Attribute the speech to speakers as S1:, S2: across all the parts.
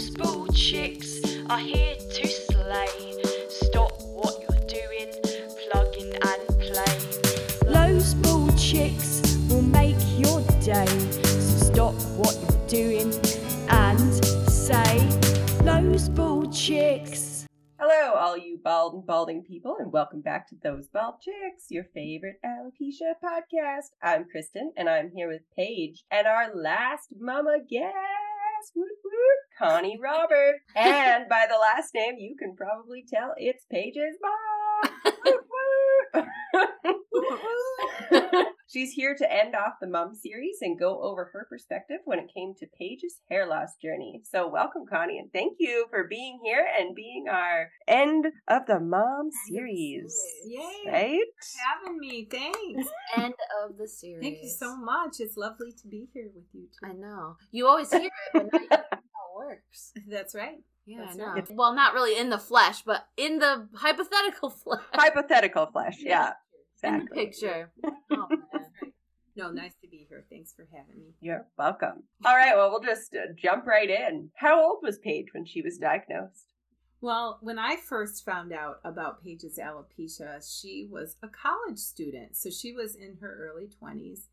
S1: Those Bald Chicks are here to slay. Stop what you're doing, plug in and play. Those Bald Chicks will make your day. So stop what you're doing and say, Those Bald Chicks.
S2: Hello, all you bald and balding people, and welcome back to Those Bald Chicks, your favorite alopecia podcast. I'm Kristen, and I'm here with Paige and our last mama guest, woot woot, Connie Robert. and by the last name, you can probably tell it's Paige's mom. Woot woot. She's here to end off the mom series and go over her perspective when it came to Paige's hair loss journey. So, welcome, Connie, and thank you for being here and being our end of the mom series.
S3: Yay!
S2: Right?
S3: Having me, thanks.
S4: End of the series.
S3: Thank you so much. It's lovely to be here with you too.
S4: I know. You always hear it, but not you how it works.
S3: That's right.
S4: Yeah,
S3: That's
S4: I know.
S3: right.
S4: Well, not really in the flesh, but in the hypothetical flesh.
S2: Hypothetical flesh, yeah.
S4: In the
S2: Exactly.
S4: picture. Oh, man.
S3: No, nice to be here. Thanks for having me.
S2: You're welcome. All right, well, we'll just uh, jump right in. How old was Paige when she was diagnosed?
S3: Well, when I first found out about Paige's alopecia, she was a college student. So she was in her early 20s.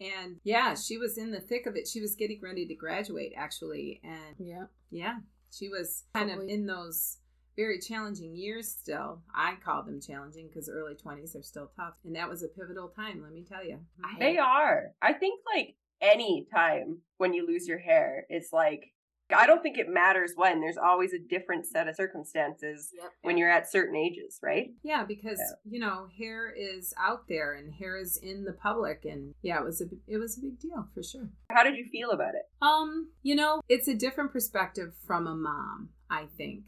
S3: And yeah, she was in the thick of it. She was getting ready to graduate, actually. And
S4: Yeah.
S3: yeah, she was kind of in those very challenging years still. I call them challenging because early 20s are still tough. And that was a pivotal time, let me tell you.
S4: I
S2: They are. I think, like, any time when you lose your hair, it's like, I don't think it matters when. There's always a different set of circumstances
S4: Yep.
S2: when you're at certain ages, right?
S3: Yeah, because
S2: Yeah.
S3: you know, hair is out there and hair is in the public, and yeah, it was a it was a big deal for sure.
S2: How did you feel about it?
S3: Um, you know, it's a different perspective from a mom, I think,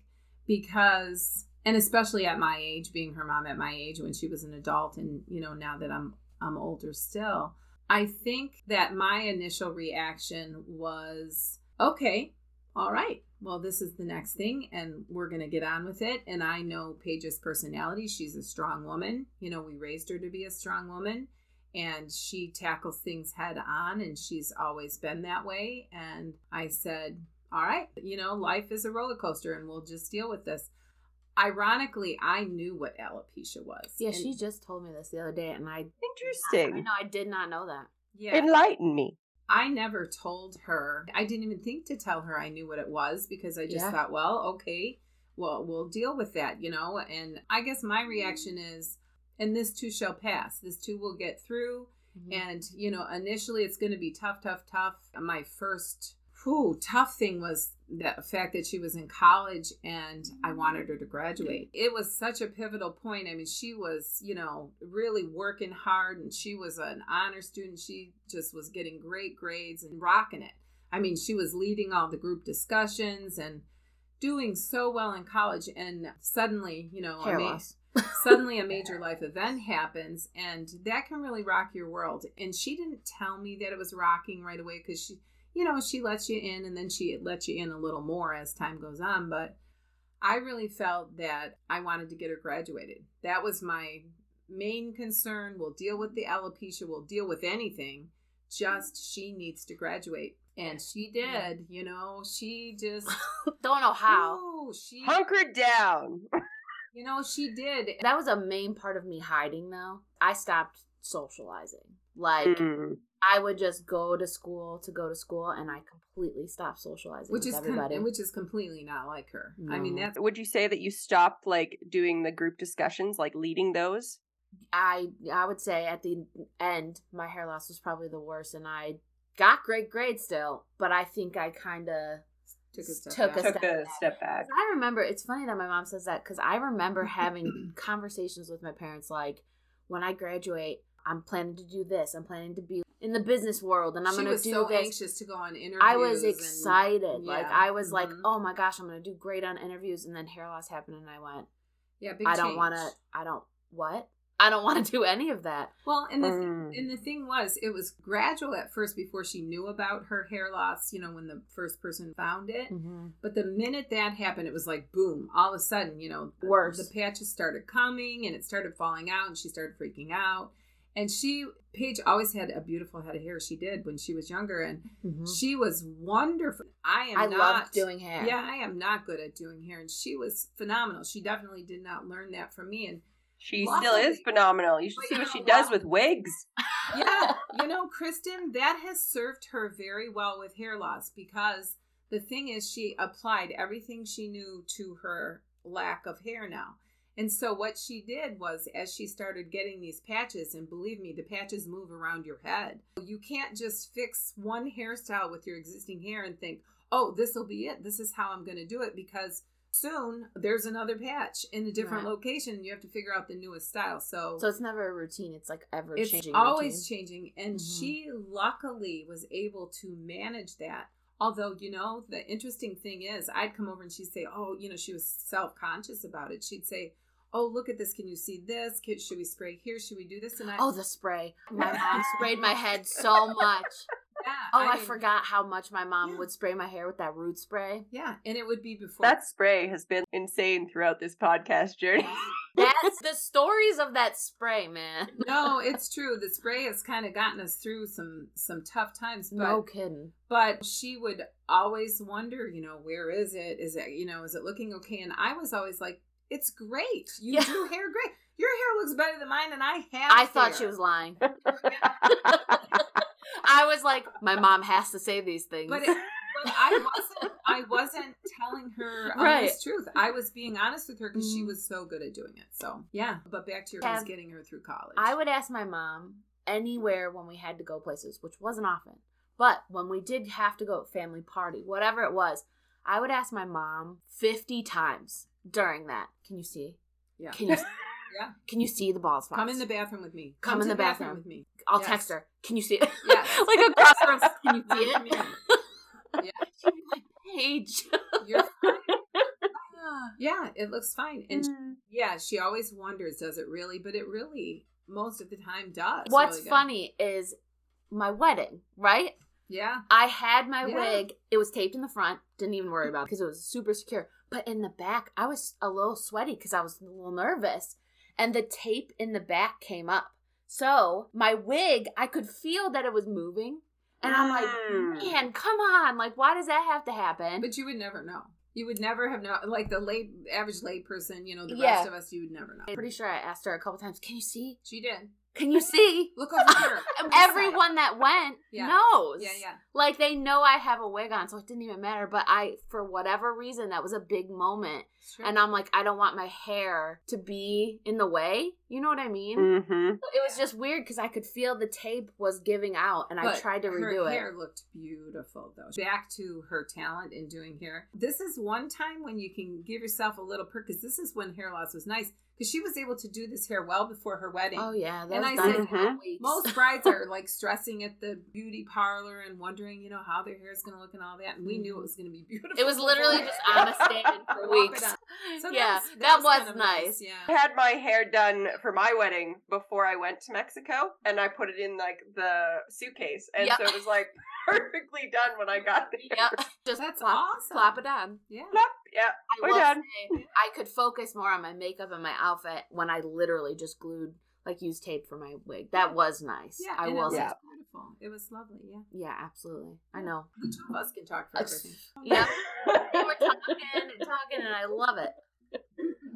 S3: because and especially at my age, being her mom at my age when she was an adult, and you know, now that I'm I'm older still, I think that my initial reaction was okay, all right. Well, this is the next thing, and we're going to get on with it. And I know Paige's personality. She's a strong woman. You know, we raised her to be a strong woman, and she tackles things head on, and she's always been that way. And I said, All right, you know, life is a roller coaster, and we'll just deal with this. Ironically, I knew what alopecia was.
S4: Yeah,
S3: And-
S4: she just told me this the other day, and I, I
S2: Interesting.
S4: know I did not know that.
S3: yeah.
S2: Enlighten me.
S3: I never told her. I didn't even think to tell her I knew what it was because I just
S4: Yeah.
S3: thought, well, okay, well, we'll deal with that, you know? And I guess my reaction is, and this too shall pass. This too will get through.
S4: Mm-hmm.
S3: And, you know, initially it's going to be tough, tough, tough. My first whew, tough thing was the fact that she was in college and I wanted her to graduate. It was such a pivotal point. I mean, she was, you know, really working hard and she was an honor student. She just was getting great grades and rocking it. I mean, she was leading all the group discussions and doing so well in college. And suddenly, you know,
S4: Hair loss.
S3: suddenly a major life event happens and that can really rock your world and she didn't tell me that it was rocking right away because she you know she lets you in and then she lets you in a little more as time goes on but i really felt that i wanted to get her graduated that was my main concern we'll deal with the alopecia we'll deal with anything just she needs to graduate and she did you know she just
S4: Don't know how.
S3: Ooh, she
S2: Hunkered down.
S3: you know she did
S4: That was a main part of me hiding, though. I stopped socializing. Like,
S2: Mm.
S4: I would just go to school to go to school, and I completely stopped socializing
S3: which
S4: with
S3: is com-
S4: everybody.
S3: which is completely not like her. I mean, that's
S2: Would you say that you stopped like doing the group discussions, like leading those?
S4: I I would say at the end, my hair loss was probably the worst, and I got great grades still, but I think I kind of
S3: took a step
S4: took a
S3: back.
S2: Took
S4: step
S2: a
S4: back.
S2: step back.
S4: I remember it's funny that my mom says that because I remember having conversations with my parents like, when I graduate, I'm planning to do this. I'm planning to be in the business world, and I'm
S3: she
S4: to
S3: was
S4: do
S3: so
S4: this.
S3: anxious to go on interviews.
S4: I was
S3: and-
S4: excited. like I was like,
S3: Mhm.
S4: oh my gosh, I'm going to do great on interviews, and then hair loss happened, and I went,
S3: yeah, big
S4: I don't
S3: change.
S4: to. I don't what. I don't want to do any of that.
S3: Well, and the
S2: Mm.
S3: and the thing was, it was gradual at first before she knew about her hair loss. You know, when the first person found it.
S4: Mm-hmm.
S3: But the minute that happened, it was like boom! All of a sudden, you know, the-
S4: Worse.
S3: The patches started coming, and it started falling out, and she started freaking out. And she, Paige, always had a beautiful head of hair. She did when she was younger, and
S4: Mhm.
S3: she was wonderful. I am
S4: I
S3: not
S4: love doing hair.
S3: Yeah, I am not good at doing hair, and she was phenomenal. She definitely did not learn that from me, and
S2: She
S3: Lots
S2: still is phenomenal. You should see what she
S3: know
S2: does with wigs.
S3: yeah, you know, Kristen, that has served her very well with hair loss because the thing is, she applied everything she knew to her lack of hair now. And so, what she did was, as she started getting these patches, and believe me, the patches move around your head. You can't just fix one hairstyle with your existing hair and think, oh, this will be it. This is how I'm going to do it because soon there's another patch in a different
S4: Right.
S3: location. And you have to figure out the newest style. So,
S4: So it's never a routine. It's like ever
S3: it's
S4: changing.
S3: always
S4: routine.
S3: changing and
S4: Mhm.
S3: she luckily was able to manage that although you know the interesting thing is i'd come over and she'd say oh you know she was self-conscious about it she'd say oh look at this can you see this Can- should we spray here should we do this and i
S4: Oh, the spray. My mom sprayed my head so much.
S3: yeah,
S4: Oh, I,
S3: mean,
S4: forgot how much my mom
S3: Yeah.
S4: would spray my hair with that root spray.
S3: yeah and it would be before
S2: That spray has been insane throughout this podcast journey.
S4: That's the stories of that spray, man.
S3: no it's true the spray has kind of gotten us through some some tough times but
S4: No kidding.
S3: but she would always wonder you know where is it is it you know is it looking okay and i was always like it's great you
S4: Yeah.
S3: do hair great your hair looks better than mine and i have
S4: I thought
S3: hair.
S4: she was lying. I was like, my mom has to say these things.
S3: but, it, but i wasn't i wasn't telling her
S4: Right.
S3: honest truth i was being honest with her because she
S4: Mhm.
S3: was so good at doing it so yeah but back to your was getting her through college
S4: I would ask my mom anywhere when we had to go places, which wasn't often. But when we did have to go family party, whatever it was, I would ask my mom 50 times during that. Can you see?
S3: yeah
S4: Can you
S3: Yeah.
S4: Can you see the bald spots?
S3: come in the bathroom with me
S4: Come in
S3: to
S4: the bathroom.
S3: with me
S4: I'll
S3: Yes.
S4: text her. Can you see it?
S3: Yes.
S4: like across the room. Can you see it? yeah. Paige.
S3: You're fine. yeah it looks fine and
S2: Mm.
S3: Yeah, she always wonders, does it really? But it really, most of the time, does.
S4: What's
S3: really
S4: funny is my wedding, right?
S3: Yeah.
S4: I had my
S3: Yeah.
S4: wig. It was taped in the front. Didn't even worry about it because it was super secure. But in the back, I was a little sweaty because I was a little nervous. And the tape in the back came up. So my wig, I could feel that it was moving. And I'm like,
S2: Mm.
S4: man, come on. Like, why does that have to happen?
S3: But you would never know. You would never have known. Like the lay, average layperson, you know, the
S4: Yeah.
S3: rest of us, you would never know.
S4: I'm pretty sure I asked her a couple times, can you see?
S3: She did.
S4: Can you see?
S3: Look over here.
S4: And
S3: on this side.
S4: Everyone that went
S3: Yeah.
S4: knows.
S3: Yeah, yeah.
S4: Like they know I have a wig on, so it didn't even matter. But I, for whatever reason, that was a big moment. And I'm like, I don't want my hair to be in the way. You know what I mean?
S2: Mm-hmm.
S4: It was just weird because I could feel the tape was giving out, and I tried to redo it.
S3: her hair looked beautiful, though. Back to her talent in doing hair. This is one time when you can give yourself a little perk because this is when hair loss was nice because she was able to do this hair well before her wedding.
S4: Oh yeah, that
S3: And
S4: was
S3: I
S4: done
S3: said,
S4: in
S2: Mhm.
S4: weeks.
S3: Most brides are like stressing at the beauty parlor and wondering, you know, how their hair is going to look and all that. And we knew it was going to be mm. beautiful.
S4: it was literally just on a stand for weeks.
S3: So
S4: yeah,
S3: was-
S4: that was,
S3: kind of
S4: nice.
S3: Yeah.
S2: I had my hair done for my wedding before I went to Mexico, and I put it in like the suitcase, and
S4: Yep.
S2: so it was like perfectly done when I got there.
S4: Yep, just
S3: That's
S4: plop,
S3: awesome.
S4: plop it on.
S3: Yeah.
S2: Plop, yeah,
S4: I
S2: We're
S4: will
S2: done.
S4: say, I could focus more on my makeup and my outfit when I literally just glued, like, use tape for my wig. That was nice.
S3: Yeah.
S4: I will
S3: it was.
S2: Yeah.
S3: beautiful. It was lovely. Yeah.
S4: Yeah, absolutely. I know.
S3: The two of us can talk for everything.
S4: Yeah, we're talking and talking, and I love it.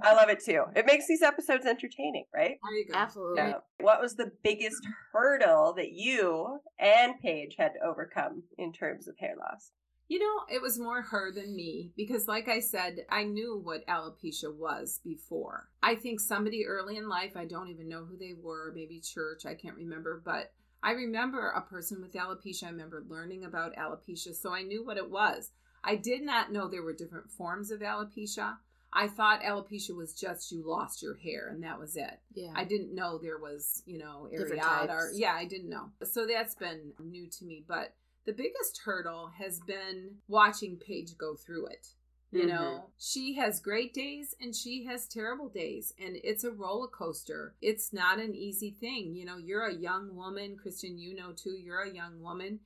S2: I love it too. It makes these episodes entertaining, right?
S3: There you go.
S4: Absolutely.
S2: Yeah. What was the biggest hurdle that you and Paige had to overcome in terms of hair loss?
S3: You know, it was more her than me because, like I said, I knew what alopecia was before. I think somebody early in life, I don't even know who they were, maybe church, I can't remember, but I remember a person with alopecia. I remember learning about alopecia, so I knew what it was. I did not know there were different forms of alopecia. I thought alopecia was just you lost your hair and that was it.
S4: Yeah.
S3: I didn't know there was, you know, areata or yeah, I didn't know. So that's been new to me. But the biggest hurdle has been watching Paige go through it. You
S2: Mhm.
S3: know, she has great days and she has terrible days, and it's a roller coaster. It's not an easy thing. You know, you're a young woman, Kristen, you know too, you're a young woman.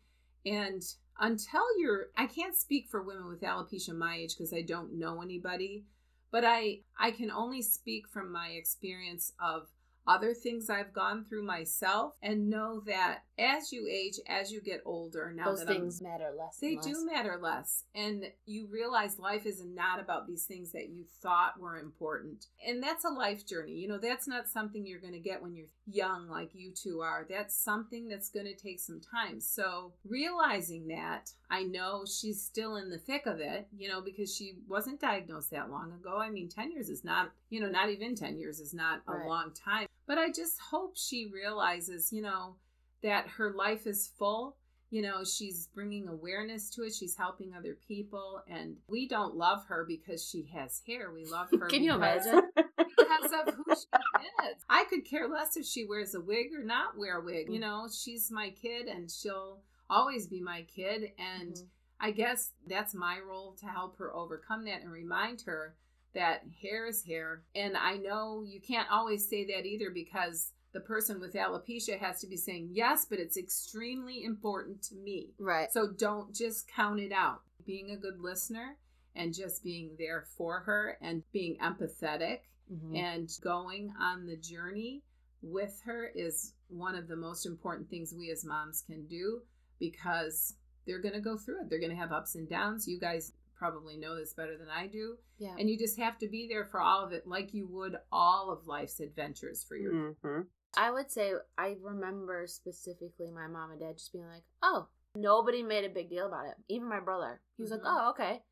S3: And until you're, I can't speak for women with alopecia my age because I don't know anybody, but I I can only speak from my experience of other things I've gone through myself and know that as you age, as you get older, now
S4: Those
S3: that
S4: things
S3: I'm,
S4: matter less.
S3: they
S4: and
S3: do matter less. And you realize life is not about these things that you thought were important. And that's a life journey. You know, that's not something you're going to get when you're young, like you two are. That's something that's going to take some time. So, realizing that, I know she's still in the thick of it, you know, because she wasn't diagnosed that long ago. I mean, 10 years is not, you know, not even 10 years is not a long time. But I just hope she realizes, you know, that her life is full. You know she's bringing awareness to it. She's helping other people. And we don't love her because she has hair. We love her
S4: Can you
S3: because-
S4: imagine?
S3: because of who she is. I could care less if she wears a wig or not wear a wig. You
S4: Mm.
S3: know she's my kid and she'll always be my kid. And
S4: Mhm.
S3: i guess that's my role to help her overcome that and remind her that hair is hair. And i know you can't always say that either because the person with alopecia has to be saying yes but it's extremely important to me
S4: Right.
S3: so don't just count it out. Being a good listener and just being there for her and being empathetic
S4: Mhm.
S3: and going on the journey with her is one of the most important things we as moms can do because they're going to go through it. They're going to have ups and downs. You guys probably know this better than I do.
S4: yeah.
S3: And you just have to be there for all of it like you would all of life's adventures for your
S2: hmm
S4: I would say I remember specifically my mom and dad just being like, "Oh, nobody made a big deal about it. Even my brother. He was
S3: Mhm.
S4: like, "Oh, okay."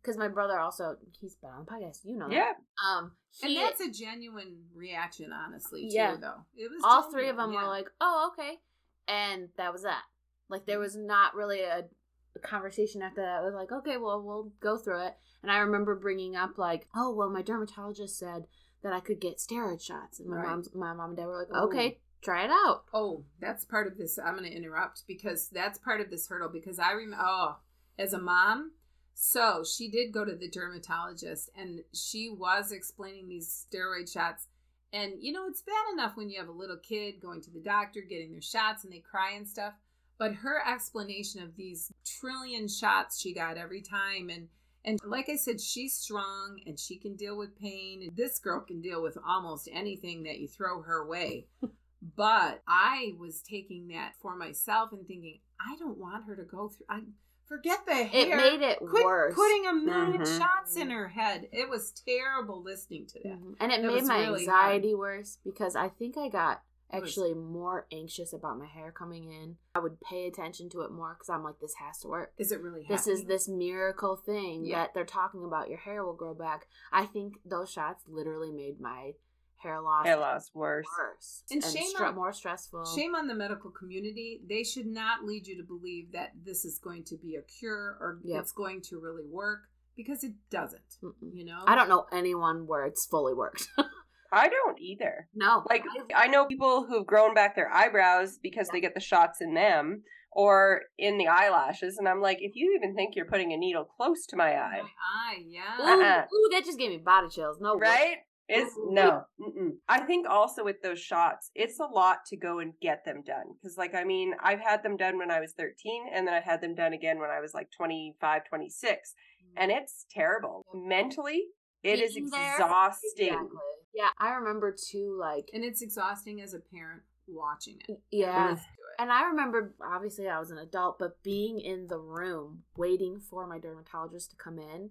S4: Because my brother also he's been on the podcast. You know. that.
S2: Yeah.
S4: Um.
S3: And that's a genuine reaction, honestly, too,
S4: Yeah.
S3: though. It was
S4: all three of them
S3: yeah.
S4: were like, "Oh, okay," and that was that. Like there was not really a, a conversation after that. It was like, "Okay, well, we'll go through it." And I remember bringing up like, "Oh, well, my dermatologist said that I could get steroid shots," and my
S3: Right.
S4: mom's my mom and dad were like,
S3: Ooh.
S4: "Okay, try it out."
S3: Oh, that's part of this. I'm going to interrupt because that's part of this hurdle. Because I remember, oh, as a mom, so she did go to the dermatologist and she was explaining these steroid shots. And, you know, it's bad enough when you have a little kid going to the doctor, getting their shots, and they cry and stuff. But her explanation of these trillion shots she got every time and and like I said, she's strong and she can deal with pain. And this girl can deal with almost anything that you throw her way. But I was taking that for myself and thinking, I don't want her to go through. I forget the hair.
S4: It made it
S3: Quit
S4: worse.
S3: putting a 1000000
S2: Mhm.
S3: shots in her head. It was terrible listening to that.
S4: Mhm. And it
S3: It
S4: made
S3: was
S4: my
S3: really
S4: anxiety worse because I think I got
S3: It was-
S4: actually more anxious about my hair coming in. I would pay attention to it more because I'm like, this has to work.
S3: Is it really?
S4: This is this miracle thing
S3: Yeah.
S4: that they're talking about. Your hair will grow back. I think those shots literally made my hair loss
S2: Hair loss worse.
S4: worse
S3: And shame
S4: stre-
S3: on-
S4: more stressful.
S3: Shame on the medical community. They should not lead you to believe that this is going to be a cure or
S4: Yep.
S3: it's going to really work because it doesn't.
S4: Mm-mm.
S3: You know?
S4: I don't know anyone where it's fully worked.
S2: I don't either.
S4: no,
S2: Like I know people who've grown back their eyebrows because they get the shots in them or in the eyelashes and I'm like if you even think you're putting a needle close to my
S3: My
S2: eye,
S3: eye, yeah.
S4: ooh,
S2: uh-uh.
S4: ooh, that just gave me body chills. No, way.
S2: right? It's no. Mm-mm. I think also with those shots, it's a lot to go and get them done cuz like I mean, I've had them done when I was 13 and then I had them done again when I was like 25, 26 and mm. it's terrible. Mentally, it is exhausting.
S4: Exactly. Yeah, I remember too. Like,
S3: And it's exhausting as a parent watching it.
S4: yeah,
S3: it.
S4: And I remember, obviously, I was an adult, but being in the room waiting for my dermatologist to come in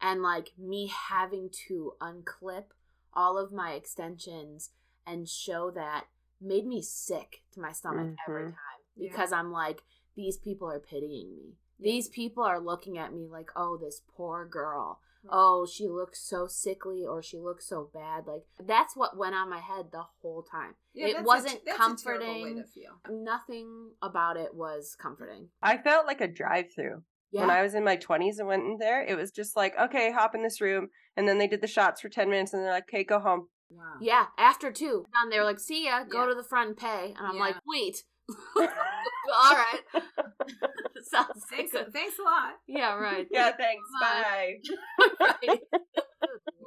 S4: and like me having to unclip all of my extensions and show that made me sick to my stomach every
S2: Mhm.
S4: time
S3: Yeah.
S4: because I'm like, these people are pitying me. These people are looking at me like, oh, this poor girl.
S3: Right.
S4: Oh, she looks so sickly or she looks so bad. Like, that's what went on my head the whole time.
S3: Yeah,
S4: it
S3: that's
S4: wasn't
S3: that's a way
S4: comforting
S3: to feel.
S4: nothing about it was comforting.
S2: I felt like a drive-through.
S4: Yeah.
S2: When I was in my 20s and went in there, it was just like, okay, hop in this room. And then they did the shots for 10 minutes and they're like, okay, go home.
S3: Wow.
S4: yeah, after two. And they were like, see ya, go
S3: Yeah.
S4: to the front and pay. And I'm
S3: Yeah.
S4: like, wait. All right. Sounds
S3: Thanks,
S4: good.
S3: thanks a lot.
S4: Yeah, right.
S2: Yeah, thanks.
S4: Bye.
S2: Bye.
S4: Right.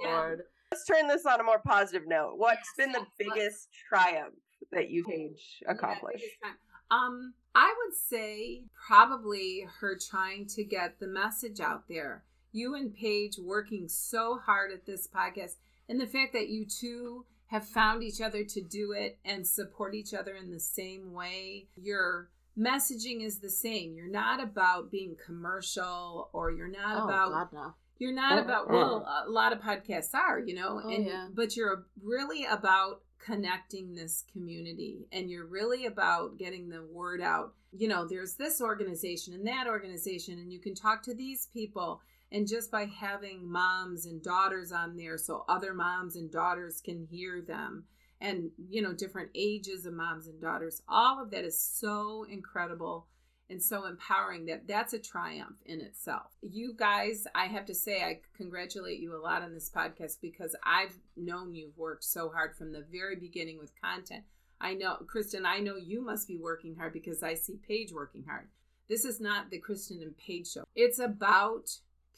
S3: Yeah.
S4: Lord.
S2: Let's turn this on a more positive note. What's
S4: Yes,
S2: been the
S4: yes, let's-
S2: biggest triumph that you Paige
S3: Yeah,
S2: accomplished?
S3: biggest time. Um, I would say probably her trying to get the message out there. You and Paige working so hard at this podcast, and the fact that you two have found each other to do it and support each other in the same way. Your messaging is the same. You're not about being commercial or you're not
S4: oh
S3: about
S4: God, no.
S3: you're not about well a lot of podcasts are, you know,
S4: Oh,
S3: and
S4: yeah.
S3: but you're really about connecting this community and you're really about getting the word out. You know, there's this organization and that organization and you can talk to these people and just by having moms and daughters on there so other moms and daughters can hear them and you know different ages of moms and daughters all of that is so incredible and so empowering that that's a triumph in itself. You guys, I have to say, I congratulate you a lot on this podcast because I've known you've worked so hard from the very beginning with content. I know, Kristen, I know you must be working hard because I see Paige working hard. This is not the Kristen and Paige show. It's about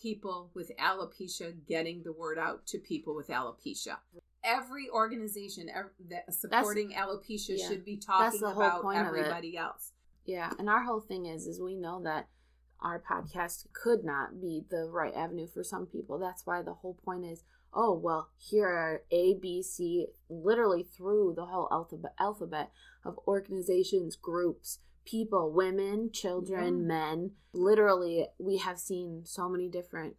S3: people with alopecia getting the word out to people with alopecia. Every organization ev- that supporting alopecia
S4: yeah.
S3: should be talking
S4: the whole
S3: about
S4: point
S3: everybody else.
S4: Yeah, and our whole thing is is we know that our podcast could not be the right avenue for some people. That's why the whole point is, oh well, here are A, B, C, literally through the whole alphabet alphabet of organizations, groups, people, women, children,
S3: Yeah.
S4: men. Literally, we have seen so many different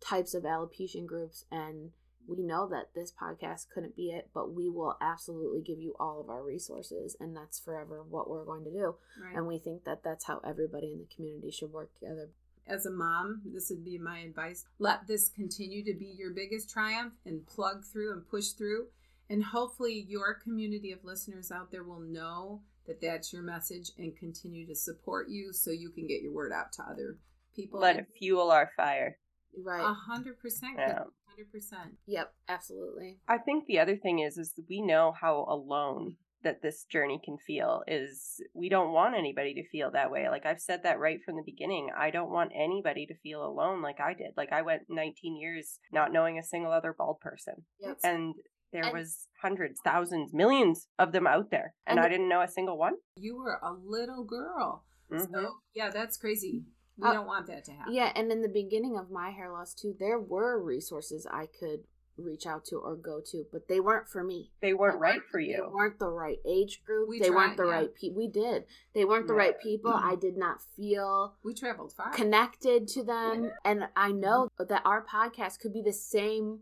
S4: types of alopecia groups and we know that this podcast couldn't be it, but we will absolutely give you all of our resources, and that's forever what we're going to do.
S3: Right.
S4: And we think that that's how everybody in the community should work together.
S3: as a mom, this would be my advice. Let this continue to be your biggest triumph and plug through and push through. And hopefully, your community of listeners out there will know that that's your message and continue to support you so you can get your word out to other people.
S2: Let it fuel our fire.
S4: Right.
S3: A hundred percent.
S2: Yeah.
S3: Hundred percent.
S4: Yep, absolutely.
S2: I think the other thing is is we know how alone that this journey can feel is we don't want anybody to feel that way. Like I've said that right from the beginning. I don't want anybody to feel alone like I did. Like I went 19 years not knowing a single other bald person.
S4: Yep.
S2: And there
S4: And-
S2: was hundreds, thousands, millions of them out there and,
S4: And
S2: I didn't know a single one.
S3: You were a little girl.
S2: Mhm.
S3: So, yeah, that's crazy. We
S4: Uh,
S3: don't want that to happen.
S4: Yeah, and in the beginning of my hair loss too, there were resources I could reach out to or go to, but they weren't for me.
S2: They weren't right for you.
S4: They weren't the right age group.
S3: We
S4: they weren't the
S3: yeah.
S4: right people. We did. They weren't the
S2: Yeah.
S4: right people. I did not feel
S3: We traveled far.
S4: connected to them. And I know that our podcast could be the same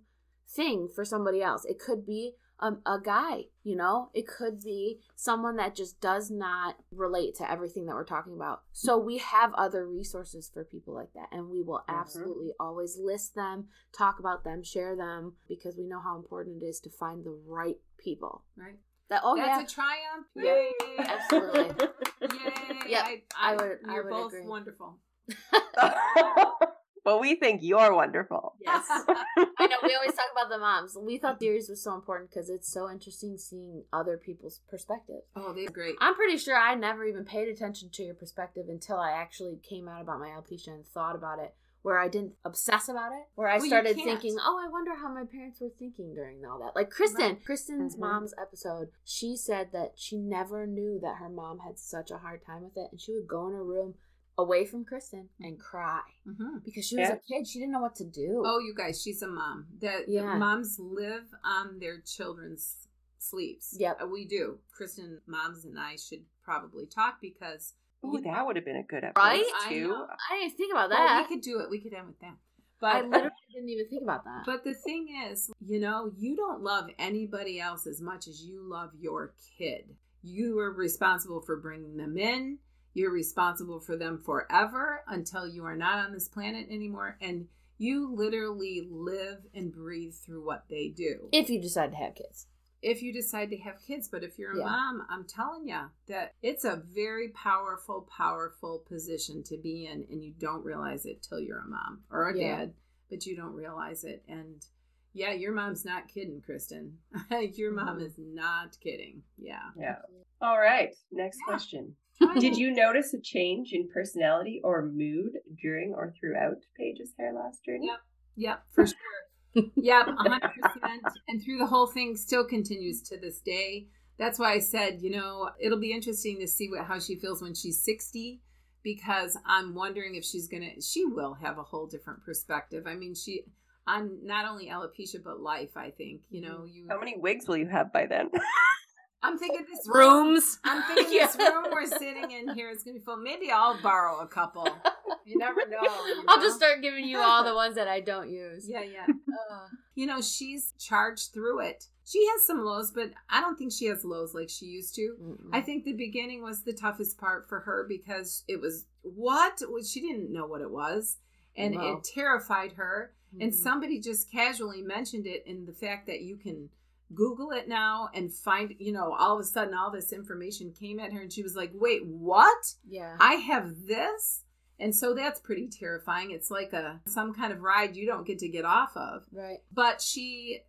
S4: thing for somebody else. It could be um, a guy, you know, it could be someone that just does not relate to everything that we're talking about. So we have other resources for people like that. And we will
S2: Mhm.
S4: absolutely always list them, talk about them, share them, because we know how important it is to find the right people.
S3: right.
S4: That, oh,
S3: that's
S4: yeah.
S3: a triumph.
S4: Yeah, absolutely.
S3: Yay.
S4: Yep,
S3: I,
S4: I would-
S3: You're
S4: would
S3: both
S4: agree.
S3: wonderful.
S2: but we think you're wonderful.
S4: Yes. I know we always talk about the moms. We thought series was so important because it's so interesting seeing other people's perspective.
S3: Oh, they're great.
S4: I'm pretty sure I never even paid attention to your perspective until I actually came out about my alopecia and thought about it. Where I didn't obsess about it. Where I
S3: Well,
S4: started thinking, oh, I wonder how my parents were thinking during all that. Like Kristen,
S3: Right.
S4: Kristen's
S2: Mhm.
S4: mom's episode, she said that she never knew that her mom had such a hard time with it, and she would go in her room away from Kristen and cry
S3: hmm
S4: because she was
S2: Yeah.
S4: a kid. She didn't know what to do.
S3: Oh, you guys, she's a mom. The, the moms live on their children's sleeves.
S4: Yep.
S3: Uh, we do. Kristen, moms, and I should probably talk because
S2: Ooh, that would have been a good episode
S4: Right?
S3: I
S2: too.
S3: know.
S4: I didn't think about
S3: well,
S4: that.
S3: we could do it. We could end with that. But I
S4: literally didn't even think about that.
S3: But the thing is, you know, you don't love anybody else as much as you love your kid. You are responsible for bringing them in. You're responsible for them forever until you are not on this planet anymore. And you literally live and breathe through what they do.
S4: if you decide to have kids.
S3: if you decide to have kids, but if you're a
S4: Yeah.
S3: mom, I'm telling you that it's a very powerful, powerful position to be in, and you don't realize it till you're a mom or a
S4: Yeah.
S3: dad, but you don't realize it. And yeah, your mom's not kidding, Kristen. your mom
S4: Mhm.
S3: is not kidding. Yeah.
S2: Yeah. All right. Next
S3: Yeah.
S2: question. Did oh. you notice a change in personality or mood during or throughout Paige's hair loss journey?
S3: Yep. Yep, for sure. yep, 100%. And through the whole thing, still continues to this day. That's why I said, you know, it'll be interesting to see what, how she feels when she's 60 because I'm wondering if she's going to, she will have a whole different perspective. I mean, she, on not only alopecia but life. I think you know mm-hmm. you.
S2: How many wigs will you have by then?
S3: I'm thinking this
S4: Rooms.
S3: I'm thinking
S4: Yeah.
S3: this room we're sitting in here is gonna be full. Maybe I'll borrow a couple. You never know. you
S4: I'll
S3: know?
S4: just start giving you all the ones that I don't use.
S3: Yeah, yeah.
S4: Ugh.
S3: You know, she's charged through it. She has some lows, but I don't think she has lows like she used to.
S4: Mm-mm.
S3: I think the beginning was the toughest part for her because it was what Well, she didn't know what it was, and
S4: Wow.
S3: it terrified her. And
S4: Mhm.
S3: somebody just casually mentioned it, and the fact that you can Google it now and find, you know, all of a sudden all this information came at her, and she was like, "Wait, what?
S4: yeah.
S3: I have this." And so that's pretty terrifying. It's like a some kind of ride you don't get to get off of
S4: right.
S3: but she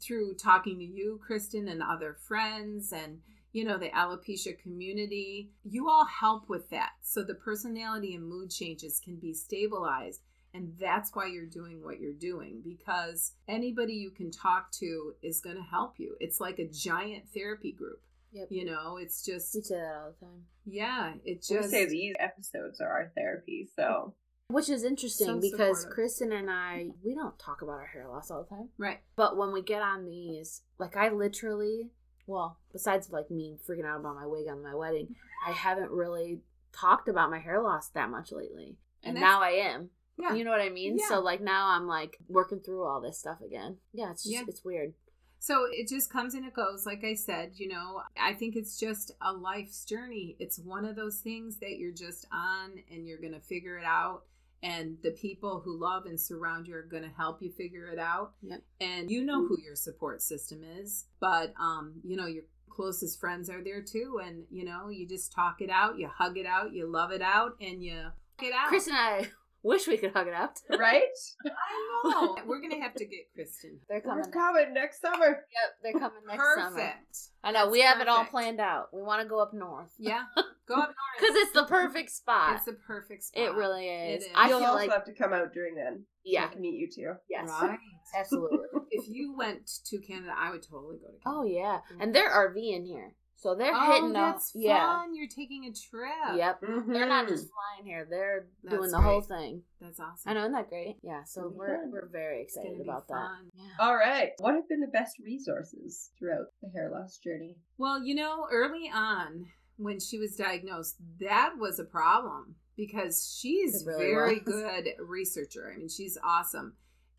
S3: through talking to you kristen and other friends and you know the alopecia community you all help with that so the personality and mood changes can be stabilized and that's why you're doing what you're doing because anybody you can talk to is going to help you it's like a giant therapy group
S4: Yep.
S3: you know it's just
S4: We say that all the time.
S3: yeah it
S2: I
S3: just
S2: say these episodes are our therapy, so
S4: Which is interesting
S3: So
S4: because
S3: supportive.
S4: Kristen and I, we don't talk about our hair loss all the time.
S3: right
S4: But when we get on these, like I literally, well, besides like me freaking out about my wig on my wedding, I haven't really talked about my hair loss that much lately.
S3: And
S4: And, now I am.
S3: Yeah
S4: You know what I mean?
S3: Yeah.
S4: So like now I'm like working through all this stuff again. Yeah, it's just
S3: Yeah.
S4: it's weird.
S3: So it just comes and it goes. Like I said, you know, I think it's just a life's journey. It's one of those things that you're just on and you're going to figure it out. And the people who love and surround you are going to help you figure it out.
S4: Yep.
S3: And you know who your support system is. But, um, you know, your closest friends are there too. And, you know, you just talk it out, you hug it out, you love it out, and you get out.
S4: Chris and I wish we could hug it out.
S2: right?
S3: I know. We're going to have to get Kristen.
S4: They're coming.
S2: We're
S4: coming.
S2: coming next summer.
S4: Yep, they're coming next summer.
S3: Perfect.
S4: I know
S3: That's
S4: we have it all planned out. We want to go up north
S3: Yeah. Go up north.
S4: because it's the perfect spot.
S3: It's a perfect spot.
S4: It really is.
S3: It is.
S4: I
S2: You'll
S4: feel
S2: also
S4: like
S2: have to come out during then.
S4: yeah,
S2: I can meet you too.
S4: yes,
S3: Right.
S4: absolutely.
S3: if you went to Canada, I would totally go to oh, Canada.
S4: Oh yeah, and they're RV in here, so they're
S3: Oh,
S4: hitting up.
S3: that's
S4: Yeah,
S3: fun. You're taking a trip.
S4: yep. They're not just mm-hmm. flying here; they're
S3: That's
S4: doing the whole thing.
S3: That's awesome.
S4: I know, isn't that great? Yeah. So
S2: It'll
S4: we're
S2: fun.
S4: we're very
S3: It's
S4: excited
S3: be
S4: about that. Yeah.
S2: All right. What have been the best resources throughout the hair loss journey?
S3: Well, you know, early on when she was diagnosed, that was a problem because she's
S4: It really
S3: very
S4: was.
S3: good researcher. I mean, she's awesome.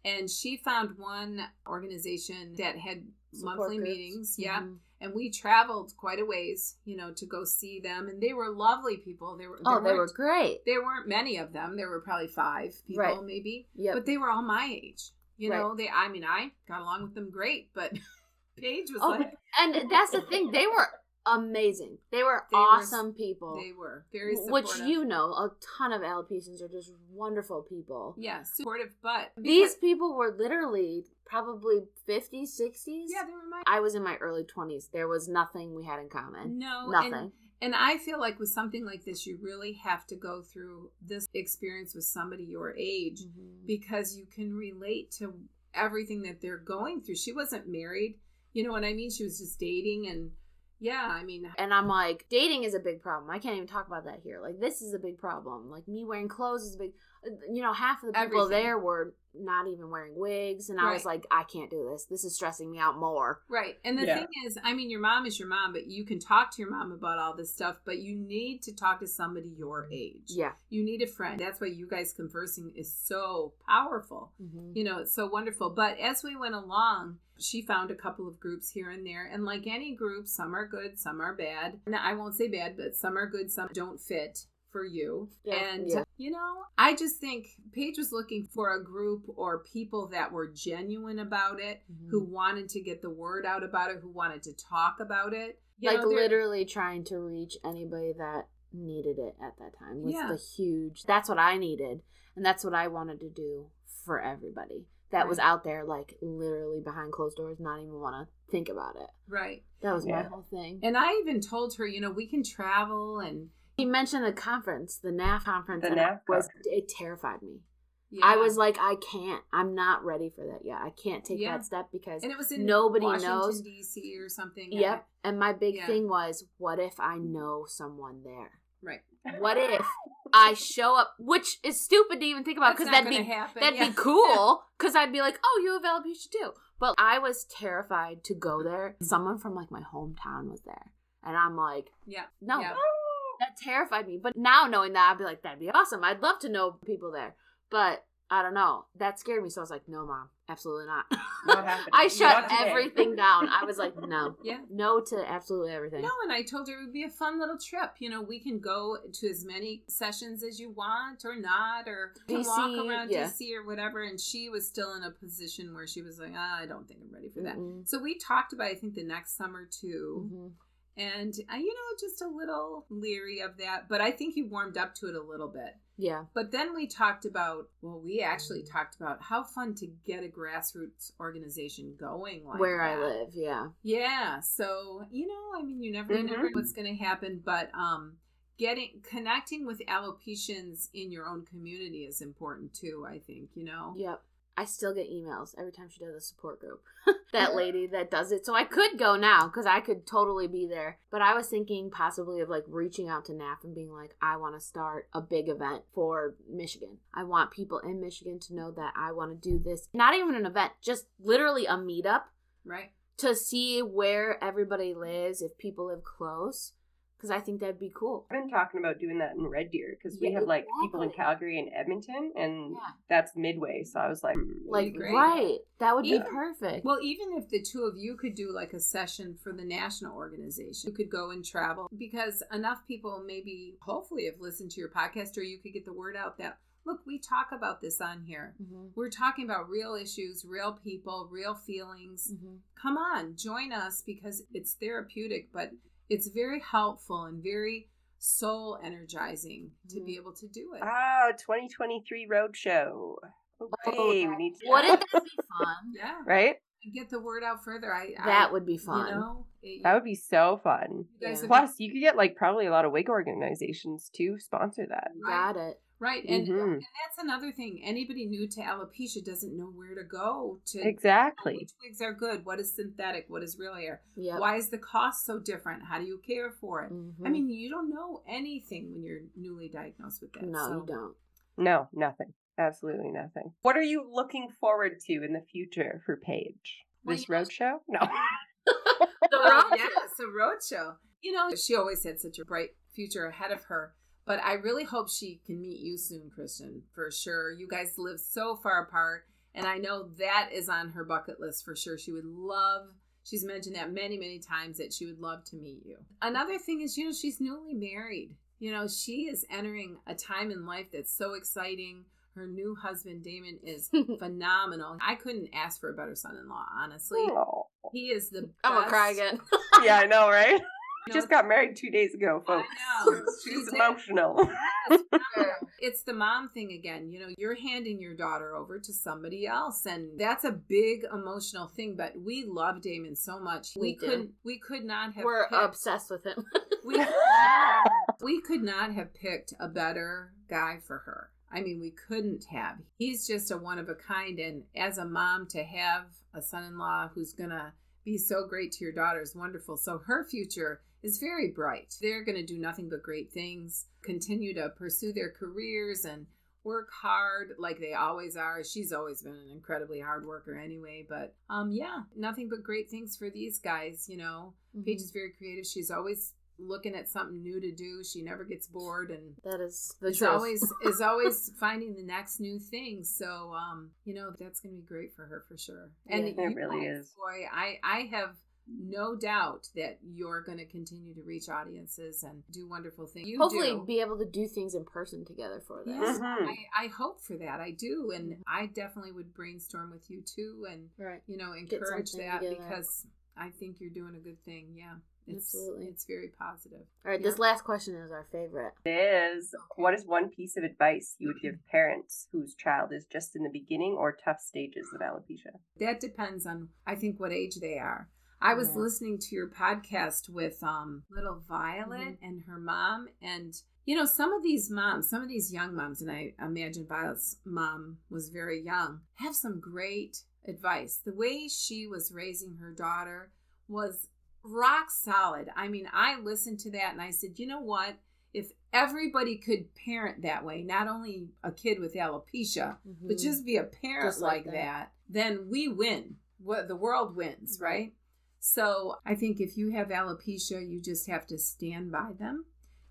S3: And she found one organization that had
S4: Support
S3: monthly
S4: groups.
S3: meetings. Yeah.
S4: Mm-hmm.
S3: And we traveled quite a ways, you know, to go see them. And they were lovely people. They were,
S4: Oh, they were great.
S3: there weren't many of them. There were probably five people,
S4: Right.
S3: maybe.
S4: Yep.
S3: But they were all my age. You
S4: Right.
S3: know, they. I mean, I got along with them great, but Paige was
S4: Oh,
S3: like,
S4: and that's the thing; they were amazing. They were
S3: They were-
S4: awesome people.
S3: they were very
S4: which you know, a ton of alopecians are just wonderful people.
S3: yeah, supportive. But
S4: These people were literally probably 50s, 60s.
S3: yeah, they were my
S4: I was in my early 20s. There was nothing we had in common.
S3: no
S4: Nothing.
S3: And, and I feel like with something like this, you really have to go through this experience with somebody your age
S4: Mhm.
S3: because you can relate to everything that they're going through. She wasn't married, you know what I mean? She was just dating, and yeah, I mean,
S4: And I'm like, dating is a big problem. I can't even talk about that here. Like, this is a big problem. Like, me wearing clothes is a big. You know, half of the people
S3: Everything.
S4: there were not even wearing wigs, and I was like, I can't do this. This is stressing me out more.
S3: Right. And the
S2: Yeah.
S3: thing is, I mean, your mom is your mom, but you can talk to your mom about all this stuff, but you need to talk to somebody your age.
S4: Yeah.
S3: You need a friend. That's why you guys conversing is so powerful.
S4: hmm
S3: You know, it's so wonderful. But as we went along, she found a couple of groups here and there. And like any group, some are good, some are bad. And I won't say bad, but some are good, some don't fit for you.
S4: Yeah,
S3: and,
S4: yeah.
S3: you know, I just think Paige was looking for a group or people that were genuine about it,
S4: Mm-hmm.
S3: who wanted to get the word out about it, who wanted to talk about it. You
S4: like
S3: know,
S4: literally trying to reach anybody that needed it at that time was
S3: Yeah.
S4: the huge that's what i needed and that's what i wanted to do for everybody that was out there like literally behind closed doors not even want to think about it
S3: Right.
S4: that was my whole thing
S3: And I even told her, you know, we can travel and
S4: he mentioned the conference the NAF conference
S2: The NAF
S4: it was
S2: conference.
S4: it terrified me
S3: yeah.
S4: i was like i can't i'm not ready for that yet i can't take
S3: Yeah.
S4: that step because
S3: and it was in
S4: nobody
S3: Washington,
S4: knows.
S3: D.C. or something.
S4: yep and my big
S3: Yeah.
S4: thing was what if i know someone there
S3: Right.
S4: what if I show up, which is stupid to even think about because that'd be
S3: happen.
S4: that'd
S3: yeah.
S4: be cool. Because I'd be like, oh, you have alopecia too. But I was terrified to go there. Someone from like my hometown was there, and I'm like,
S3: Yeah.
S4: no,
S3: Yeah.
S4: That terrified me. But now knowing that, I'd be like, that'd be awesome. I'd love to know people there. But I don't know. That scared me. So I was like, no, mom, absolutely not.
S2: Not.
S4: I shut
S2: today.
S4: everything down. I was like, no,
S3: Yeah.
S4: no to absolutely everything.
S3: No, and I told her it would be a fun little trip. You know, we can go to as many sessions as you want or not, or can
S4: DC,
S3: walk around
S4: yeah.
S3: DC or whatever. And she was still in a position where she was like, ah, I don't think I'm ready for that.
S4: Mm-mm.
S3: So we talked about, I think, the next summer too.
S4: Mhm.
S3: And, uh, you know, just a little leery of that. But I think you warmed up to it a little bit.
S4: Yeah.
S3: But then we talked about, well, we actually talked about how fun to get a grassroots organization going like
S4: Where I live, yeah.
S3: Yeah. So, you know, I mean, you never, never know what's going to happen, but um, getting, connecting with alopecians in your own community is important too, I think, you know?
S4: Yep. I still get emails every time she does a support group. that uh-huh. lady that does it. So I could go now because I could totally be there. But I was thinking possibly of like reaching out to NAF and being like, I want to start a big event for Michigan. I want people in Michigan to know that I want to do this. Not even an event, just literally a meetup
S3: Right.
S4: to see where everybody lives, if people live close. Because I think that'd be cool.
S2: I've been talking about doing that in Red Deer because we
S4: Yeah,
S2: have like people in. Calgary and Edmonton, and
S4: Yeah.
S2: that's midway. So I was like, hmm,
S4: Like,
S3: great.
S4: right. That would
S3: Yeah.
S4: be perfect.
S3: Well, even if the two of you could do like a session for the national organization, you could go and travel because enough people maybe, hopefully, have listened to your podcast or you could get the word out that, look, we talk about this on here.
S4: Mhm.
S3: We're talking about real issues, real people, real feelings.
S4: Mhm.
S3: Come on, join us because it's therapeutic, but it's very helpful and very soul energizing to
S4: Mhm.
S3: be able to do it.
S2: ah, 2023 roadshow. Okay, we need to.
S4: Wouldn't that be fun?
S3: yeah,
S2: right?
S3: get the word out further. I
S4: That
S3: I,
S4: would be fun.
S3: You know, it-
S2: That would be so fun.
S3: you guys
S4: Yeah.
S2: Plus, you could get like probably a lot of wig organizations to sponsor that.
S3: Right.
S4: Got it.
S3: Right, and,
S2: Mhm.
S3: and that's another thing. Anybody new to alopecia doesn't know where to go to
S2: Exactly.
S3: which wigs are good. What is synthetic? What is real hair?
S4: Yep.
S3: Why is the cost so different? How do you care for it? I
S4: Mhm.
S3: mean, you don't know anything when you're newly diagnosed with that.
S4: no,
S3: so-
S4: you don't.
S2: No, nothing. Absolutely nothing. What are you looking forward to in the future for Paige?
S3: Well,
S2: This
S3: you
S2: roadshow? No.
S4: The
S3: Oh,
S4: road
S3: yes, a roadshow. You know, she always had such a bright future ahead of her. But I really hope she can meet you soon, Kristen, for sure. You guys live so far apart. And I know that is on her bucket list for sure. She would love, she's mentioned that many, many times that she would love to meet you. Another thing is, you know, she's newly married. You know, she is entering a time in life that's so exciting. Her new husband, Damon, is phenomenal. I couldn't ask for a better son in law, honestly.
S2: Oh.
S3: He is the best.
S4: I'm gonna cry again.
S2: Yeah, I know, right?
S3: You
S2: Just got married two days ago, folks.
S3: I know.
S2: She's emotional.
S3: It's the mom thing again. You know, you're handing your daughter over to somebody else, and that's a big emotional thing. But we love Damon so much. We,
S4: We
S3: couldn't. We could not have.
S4: We're
S3: picked,
S4: obsessed with him.
S3: we, we could not have picked a better guy for her. I mean, we couldn't have. He's just a one of a kind, and as a mom, to have a son-in-law who's gonna be so great to your daughter is wonderful. So her future is very bright. They're going to do nothing but great things, continue to pursue their careers and work hard like they always are. She's always been an incredibly hard worker anyway, but um yeah, nothing but great things for these guys, you know. Paige is very creative. She's always looking at something new to do. She never gets bored and
S4: That is the
S3: is
S4: truth.
S3: always is always finding the next new thing. So um, you know, that's gonna be great for her for sure. And
S4: Yeah,
S2: it really
S3: guys,
S2: is.
S3: Boy, I I have no doubt that you're going to continue to reach audiences and do wonderful things. You
S4: Hopefully,
S3: do.
S4: be able to do things in person together for this.
S3: Yes,
S2: Mhm.
S3: I, I hope for that. I do, and I definitely would brainstorm with you too, and
S4: Right.
S3: you know encourage that
S4: together.
S3: because I think you're doing a good thing. Yeah, it's,
S4: Absolutely.
S3: it's very positive.
S4: All right.
S3: Yeah.
S4: This last question is our favorite.
S2: It is what is one piece of advice you would give parents whose child is just in the beginning or tough stages of alopecia?
S3: That depends on I think what age they are. I was
S4: Yeah.
S3: listening to your podcast with um little Violet and her mom and you know some of these moms, some of these young moms and I imagine Violet's mom was very young, have some great advice. The way she was raising her daughter was rock solid. I mean, I listened to that and I said, "You know what? If everybody could parent that way, not only a kid with alopecia, but
S4: Mhm.
S3: just be a parent
S4: like
S3: like,
S4: that.
S3: that. then we win. What the world wins, right? So I think if you have alopecia, you just have to stand by them.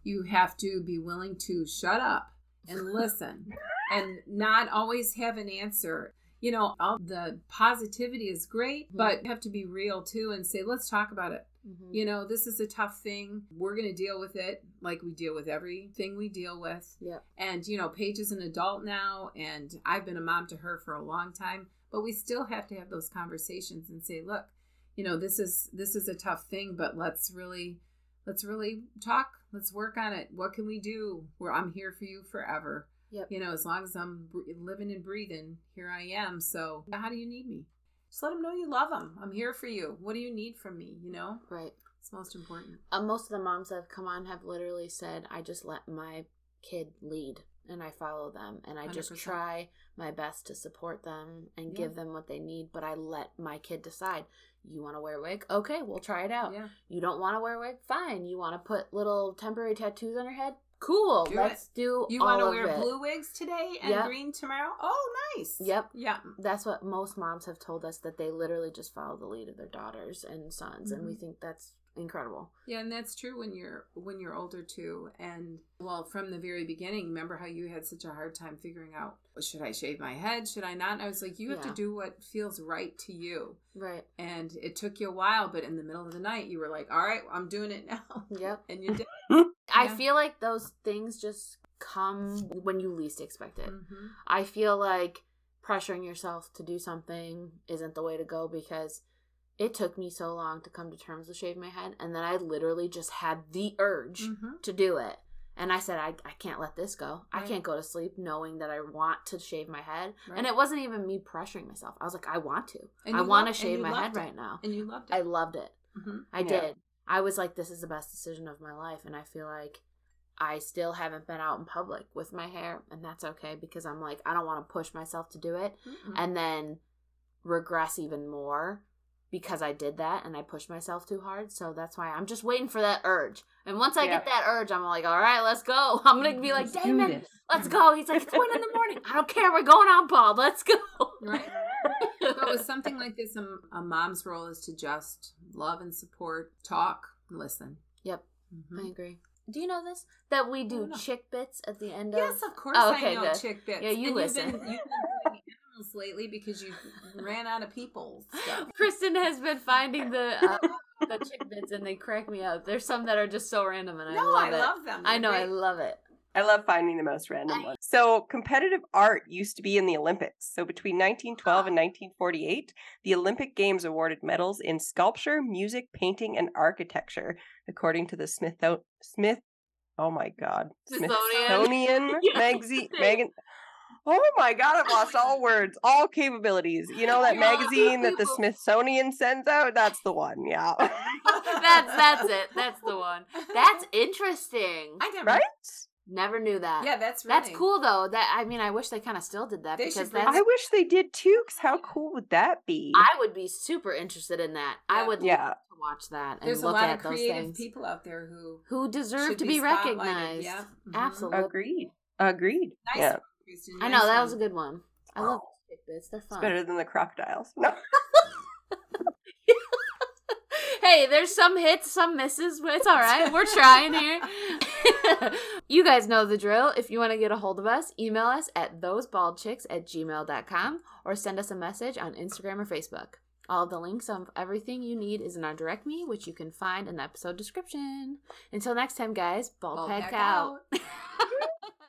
S3: You have to be willing to shut up and listen and not always have an answer. You know, all the positivity is great, but you have to be real too and say, let's talk about it.
S4: Mhm.
S3: You know, this is a tough thing. We're going to deal with it like we deal with everything we deal with.
S4: Yep.
S3: And, you know, Paige is an adult now, and I've been a mom to her for a long time, but we still have to have those conversations and say, look, you know, this is this is a tough thing, but let's really let's really talk. Let's work on it. What can we do? Where I'm here for you forever.
S4: Yep.
S3: You know, as long as I'm living and breathing, here I am. So, how do you need me? Just let them know you love them. I'm here for you. What do you need from me? You know,
S4: Right.
S3: it's most important.
S4: Uh, most of the moms that have come on have literally said, I just let my kid lead and I follow them and I just
S3: 100%.
S4: try my best to support them and
S3: Yeah.
S4: give them what they need, but I let my kid decide. You want to wear a wig? Okay, we'll try it out.
S3: Yeah.
S4: You don't want to wear a wig? Fine. You want to put little temporary tattoos on your head? Cool.
S3: Do
S4: Let's do
S3: You want to wear
S4: it.
S3: blue wigs today and
S4: Yep.
S3: green tomorrow? Oh, nice.
S4: Yep.
S3: Yeah.
S4: That's what most moms have told us that they literally just follow the lead of their daughters and sons, and we
S3: Mhm.
S4: think that's incredible.
S3: Yeah, and that's true when you're when you're older too. And well, from the very beginning, remember how you had such a hard time figuring out should I shave my head? Should I not? And I was like, you have
S4: Yeah.
S3: to do what feels right to you.
S4: Right.
S3: And it took you a while, but in the middle of the night, you were like, all right, I'm doing it now.
S4: Yep.
S3: And you did.
S4: I feel like those things just come when you least expect it.
S3: hmm
S4: I feel like pressuring yourself to do something isn't the way to go because it took me so long to come to terms with shaving my head and then I literally just had the urge
S3: hmm
S4: to do it. And I said, I, I can't let this go. I can't go to sleep knowing that I want to shave my head.
S3: Right.
S4: And it wasn't even me pressuring myself. I was like, I want to.
S3: And
S4: I want to shave my head
S3: it.
S4: right now.
S3: And you loved it.
S4: I loved it.
S3: hmm
S4: I
S2: Yeah.
S4: did. I was like, this is the best decision of my life. And I feel like I still haven't been out in public with my hair. And that's okay because I'm like, I don't want to push myself to do it
S3: Mm-mm.
S4: and then regress even more because I did that and I pushed myself too hard. So that's why I'm just waiting for that urge. And once I get that urge, I'm like, all right, let's go. I'm going to be like,
S2: Let's
S4: Damon, let's go. He's like, it's one in the morning. I don't care. We're going out bald. Let's go.
S3: Right. but with something like this, a, a mom's role is to just love and support, talk, listen.
S4: Yep.
S3: Mhm.
S4: I agree. Do you know this? That we do chick bits at the end
S3: Yes,
S4: of.
S3: of course
S4: Oh,
S3: I
S4: okay,
S3: know
S4: good.
S3: chick bits.
S4: Yeah, you
S3: and
S4: listen.
S3: You've been, you've been doing lately because you ran out of people. stuff.
S4: Kristen has been finding the uh, the chick bits and they crack me up. There's some that are just so random and I
S3: no,
S4: love
S3: I
S4: it.
S3: love them.
S4: I
S3: They're
S4: know, I love it.
S2: I love finding the most random ones. So, competitive art used to be in the Olympics. So, between 1912 and 1948, the Olympic Games awarded medals in sculpture, music, painting, and architecture, according to the Smith Smith. Oh my God,
S4: Smithsonian.
S2: Smithsonian
S4: Yeah.
S2: magazine. Megan. Oh my God, I've lost all words, all capabilities. You know that magazine that the. Smithsonian sends out? That's the one. Yeah.
S4: That's that's it. That's the one. That's interesting.
S3: I never.
S2: right?
S4: Never knew that.
S3: Yeah, that's really,
S4: That's cool though. That I mean, I wish they kind of still did that
S3: They
S4: because that's.
S2: I wish they did too, because how cool would that be?
S4: I would be super interested in that. I would
S2: Yeah.
S4: love to watch that and
S3: There's a
S4: look
S3: lot
S4: at
S3: of
S4: those
S3: creative
S4: things.
S3: people out there who
S4: who deserve to be,
S3: spotlighted.
S4: recognized.
S3: Yeah. Mhm.
S4: Absolutely.
S2: Agreed. Agreed.
S3: Nice
S2: yeah.
S3: One, Kristen.
S4: I know that was a good one. I love chick bits. They're
S2: It's
S4: fun.
S2: better than the crocodiles. No.
S4: hey, there's some hits, some misses, but it's all right. We're trying here. you guys know the drill. If you want to get a hold of us, email us at thosebaldchicks at gmail.com or send us a message on Instagram or Facebook. All the links of everything you need is in our direct me, which you can find in the episode description. Until next time, guys, bald,
S3: Bald
S4: pack,
S3: pack
S4: out.
S3: out.